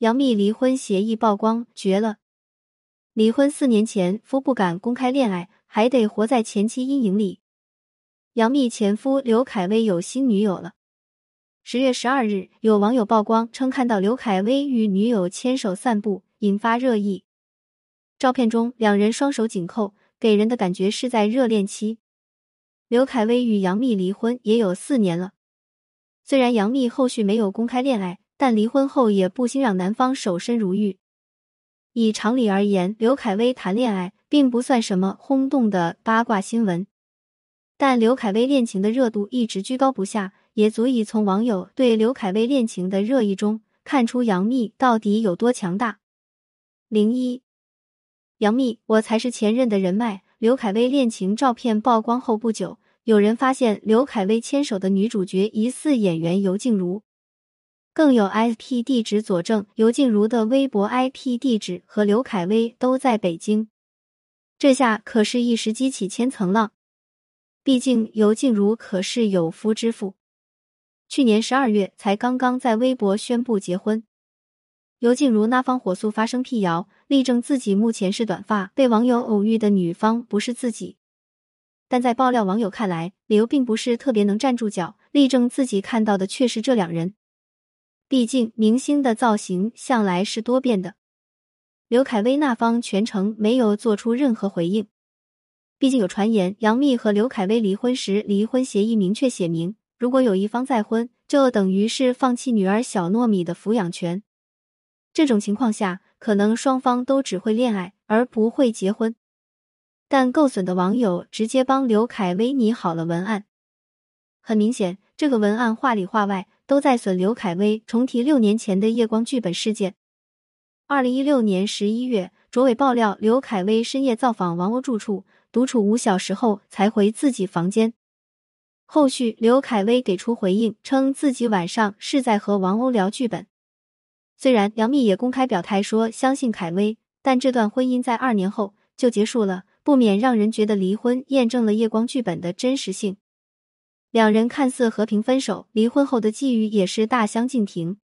杨幂离婚协议曝光，绝了！离婚四年前夫不敢公开恋爱，还得活在前妻阴影里。杨幂前夫刘恺威有新女友了。十月十二日，有网友曝光称看到刘恺威与女友牵手散步，引发热议。照片中两人双手紧扣，给人的感觉是在热恋期。刘恺威与杨幂离婚也有四年了，虽然杨幂后续没有公开恋爱。但离婚后也不兴让男方守身如玉。以常理而言，刘恺威谈恋爱并不算什么轰动的八卦新闻，但刘恺威恋情的热度一直居高不下，也足以从网友对刘恺威恋情的热议中看出杨幂到底有多强大。零一，杨幂，我才是前任的人脉。刘恺威恋情照片曝光后不久，有人发现刘恺威牵手的女主角疑似演员尤静茹。更有 IP 地址佐证，尤静茹的微博 IP 地址和刘恺威都在北京，这下可是一时激起千层浪。毕竟尤静茹可是有夫之妇，去年十二月才刚刚在微博宣布结婚。尤静茹那方火速发声辟谣，力证自己目前是短发，被网友偶遇的女方不是自己。但在爆料网友看来，理由并不是特别能站住脚，力证自己看到的却是这两人。毕竟，明星的造型向来是多变的。刘恺威那方全程没有做出任何回应。毕竟有传言，杨幂和刘恺威离婚时，离婚协议明确写明，如果有一方再婚，就等于是放弃女儿小糯米的抚养权。这种情况下，可能双方都只会恋爱，而不会结婚。但够损的网友直接帮刘恺威拟好了文案。很明显，这个文案话里话外。都在损刘恺威重提六年前的夜光剧本事件。二零一六年十一月，卓伟爆料刘恺威深夜造访王鸥住处，独处五小时后才回自己房间。后续刘恺威给出回应，称自己晚上是在和王鸥聊剧本。虽然杨幂也公开表态说相信恺威，但这段婚姻在二年后就结束了，不免让人觉得离婚验证了夜光剧本的真实性。两人看似和平分手，离婚后的际遇也是大相径庭。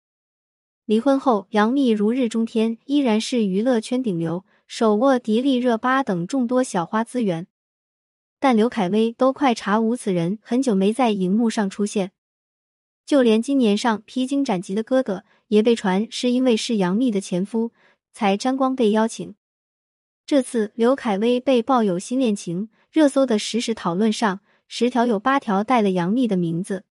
离婚后，杨幂如日中天，依然是娱乐圈顶流，手握迪丽热巴等众多小花资源。但刘恺威都快查无此人，很久没在荧幕上出现。就连今年上披荆斩棘的哥哥，也被传是因为是杨幂的前夫，才沾光被邀请。这次刘恺威被曝有新恋情，热搜的实时讨论上。十条有八条带了杨幂的名字，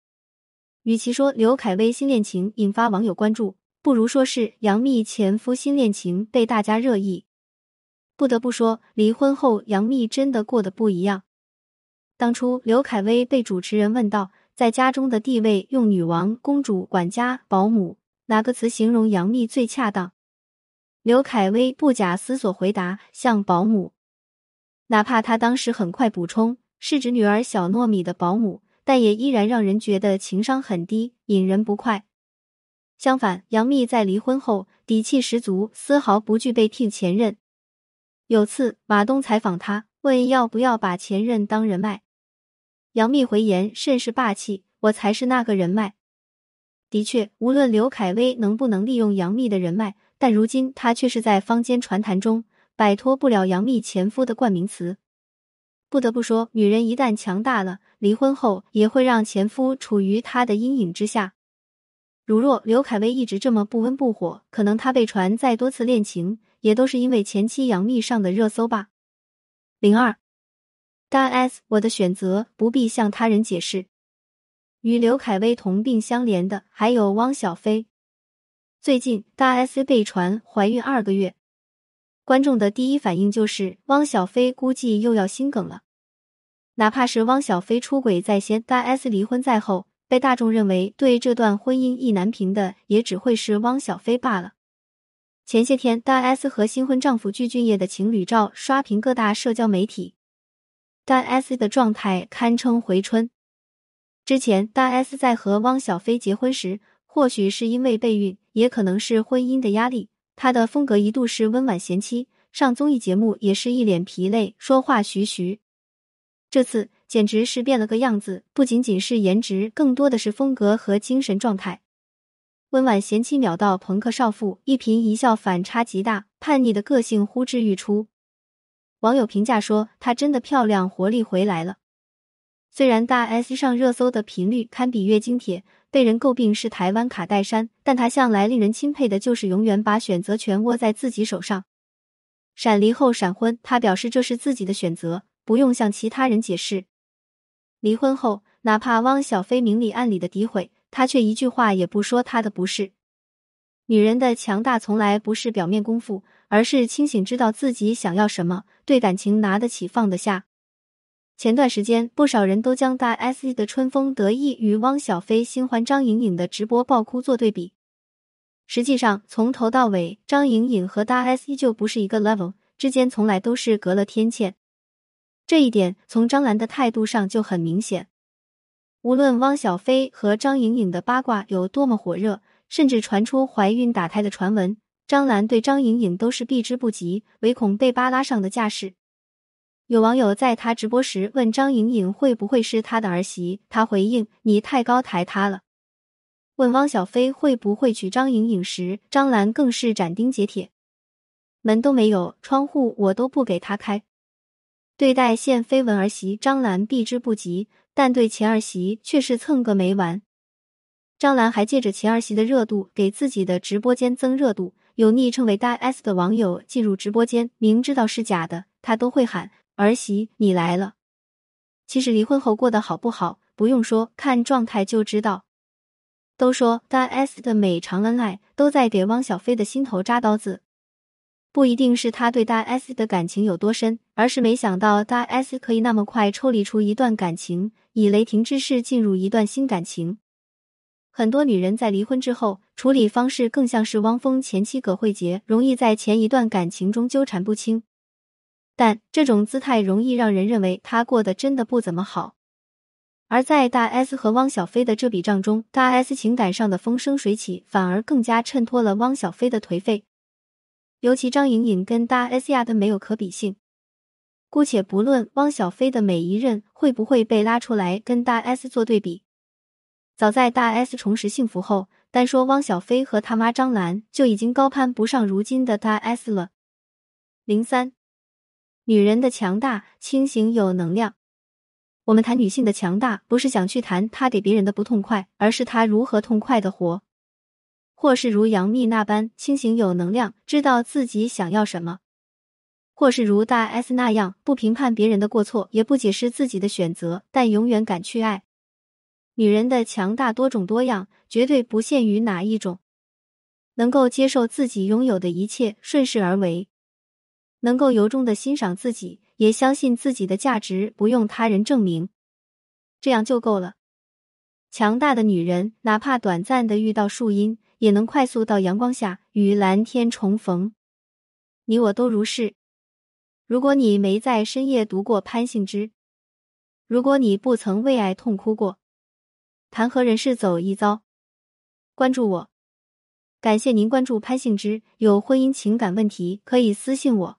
与其说刘恺威新恋情引发网友关注，不如说是杨幂前夫新恋情被大家热议。不得不说，离婚后杨幂真的过得不一样。当初刘恺威被主持人问到在家中的地位，用女王、公主、管家、保姆哪个词形容杨幂最恰当？刘恺威不假思索回答：像保姆。哪怕他当时很快补充。是指女儿小糯米的保姆，但也依然让人觉得情商很低，引人不快。相反，杨幂在离婚后底气十足，丝毫不惧被替前任。有次马东采访她，问要不要把前任当人脉，杨幂回言甚是霸气：“我才是那个人脉。”的确，无论刘恺威能不能利用杨幂的人脉，但如今他却是在坊间传谈中摆脱不了杨幂前夫的冠名词。不得不说，女人一旦强大了，离婚后也会让前夫处于她的阴影之下。如若刘恺威一直这么不温不火，可能他被传再多次恋情，也都是因为前妻杨幂上的热搜吧。零二大 S，我的选择不必向他人解释。与刘恺威同病相怜的还有汪小菲。最近大 S 被传怀孕二个月。观众的第一反应就是汪小菲估计又要心梗了。哪怕是汪小菲出轨在先，大 S 离婚在后，被大众认为对这段婚姻意难平的，也只会是汪小菲罢了。前些天，大 S 和新婚丈夫具俊晔的情侣照刷屏各大社交媒体，大 S 的状态堪称回春。之前，大 S 在和汪小菲结婚时，或许是因为备孕，也可能是婚姻的压力。他的风格一度是温婉贤妻，上综艺节目也是一脸疲累，说话徐徐。这次简直是变了个样子，不仅仅是颜值，更多的是风格和精神状态。温婉贤妻秒到朋克少妇，一颦一笑反差极大，叛逆的个性呼之欲出。网友评价说：“她真的漂亮，活力回来了。”虽然大 S 上热搜的频率堪比月经帖，被人诟病是台湾卡戴珊，但她向来令人钦佩的就是永远把选择权握在自己手上。闪离后闪婚，她表示这是自己的选择，不用向其他人解释。离婚后，哪怕汪小菲明里暗里的诋毁，她却一句话也不说他的不是。女人的强大从来不是表面功夫，而是清醒知道自己想要什么，对感情拿得起放得下。前段时间，不少人都将大 S 的春风得意与汪小菲新欢张颖颖的直播爆哭做对比。实际上，从头到尾，张颖颖和大 S 依旧不是一个 level，之间从来都是隔了天堑。这一点从张兰的态度上就很明显。无论汪小菲和张颖颖的八卦有多么火热，甚至传出怀孕打胎的传闻，张兰对张颖颖都是避之不及，唯恐被扒拉上的架势。有网友在他直播时问张颖颖会不会是他的儿媳，他回应：“你太高抬他了。”问汪小菲会不会娶张颖颖时，张兰更是斩钉截铁：“门都没有，窗户我都不给他开。”对待现绯闻儿媳张兰避之不及，但对前儿媳却是蹭个没完。张兰还借着前儿媳的热度，给自己的直播间增热度。有昵称为大 S 的网友进入直播间，明知道是假的，他都会喊。儿媳，你来了。其实离婚后过得好不好，不用说，看状态就知道。都说大 S 的每场恩爱都在给汪小菲的心头扎刀子，不一定是他对大 S 的感情有多深，而是没想到大 S 可以那么快抽离出一段感情，以雷霆之势进入一段新感情。很多女人在离婚之后，处理方式更像是汪峰前妻葛慧杰，容易在前一段感情中纠缠不清。但这种姿态容易让人认为他过得真的不怎么好，而在大 S 和汪小菲的这笔账中，大 S 情感上的风生水起，反而更加衬托了汪小菲的颓废。尤其张颖颖跟大 S 压的没有可比性。姑且不论汪小菲的每一任会不会被拉出来跟大 S 做对比，早在大 S 重拾幸福后，单说汪小菲和他妈张兰就已经高攀不上如今的大 S 了。零三。女人的强大，清醒有能量。我们谈女性的强大，不是想去谈她给别人的不痛快，而是她如何痛快的活，或是如杨幂那般清醒有能量，知道自己想要什么；或是如大 S 那样不评判别人的过错，也不解释自己的选择，但永远敢去爱。女人的强大多种多样，绝对不限于哪一种，能够接受自己拥有的一切，顺势而为。能够由衷的欣赏自己，也相信自己的价值不用他人证明，这样就够了。强大的女人，哪怕短暂的遇到树荫，也能快速到阳光下与蓝天重逢。你我都如是。如果你没在深夜读过潘幸之，如果你不曾为爱痛哭过，谈何人世走一遭？关注我，感谢您关注潘幸之。有婚姻情感问题可以私信我。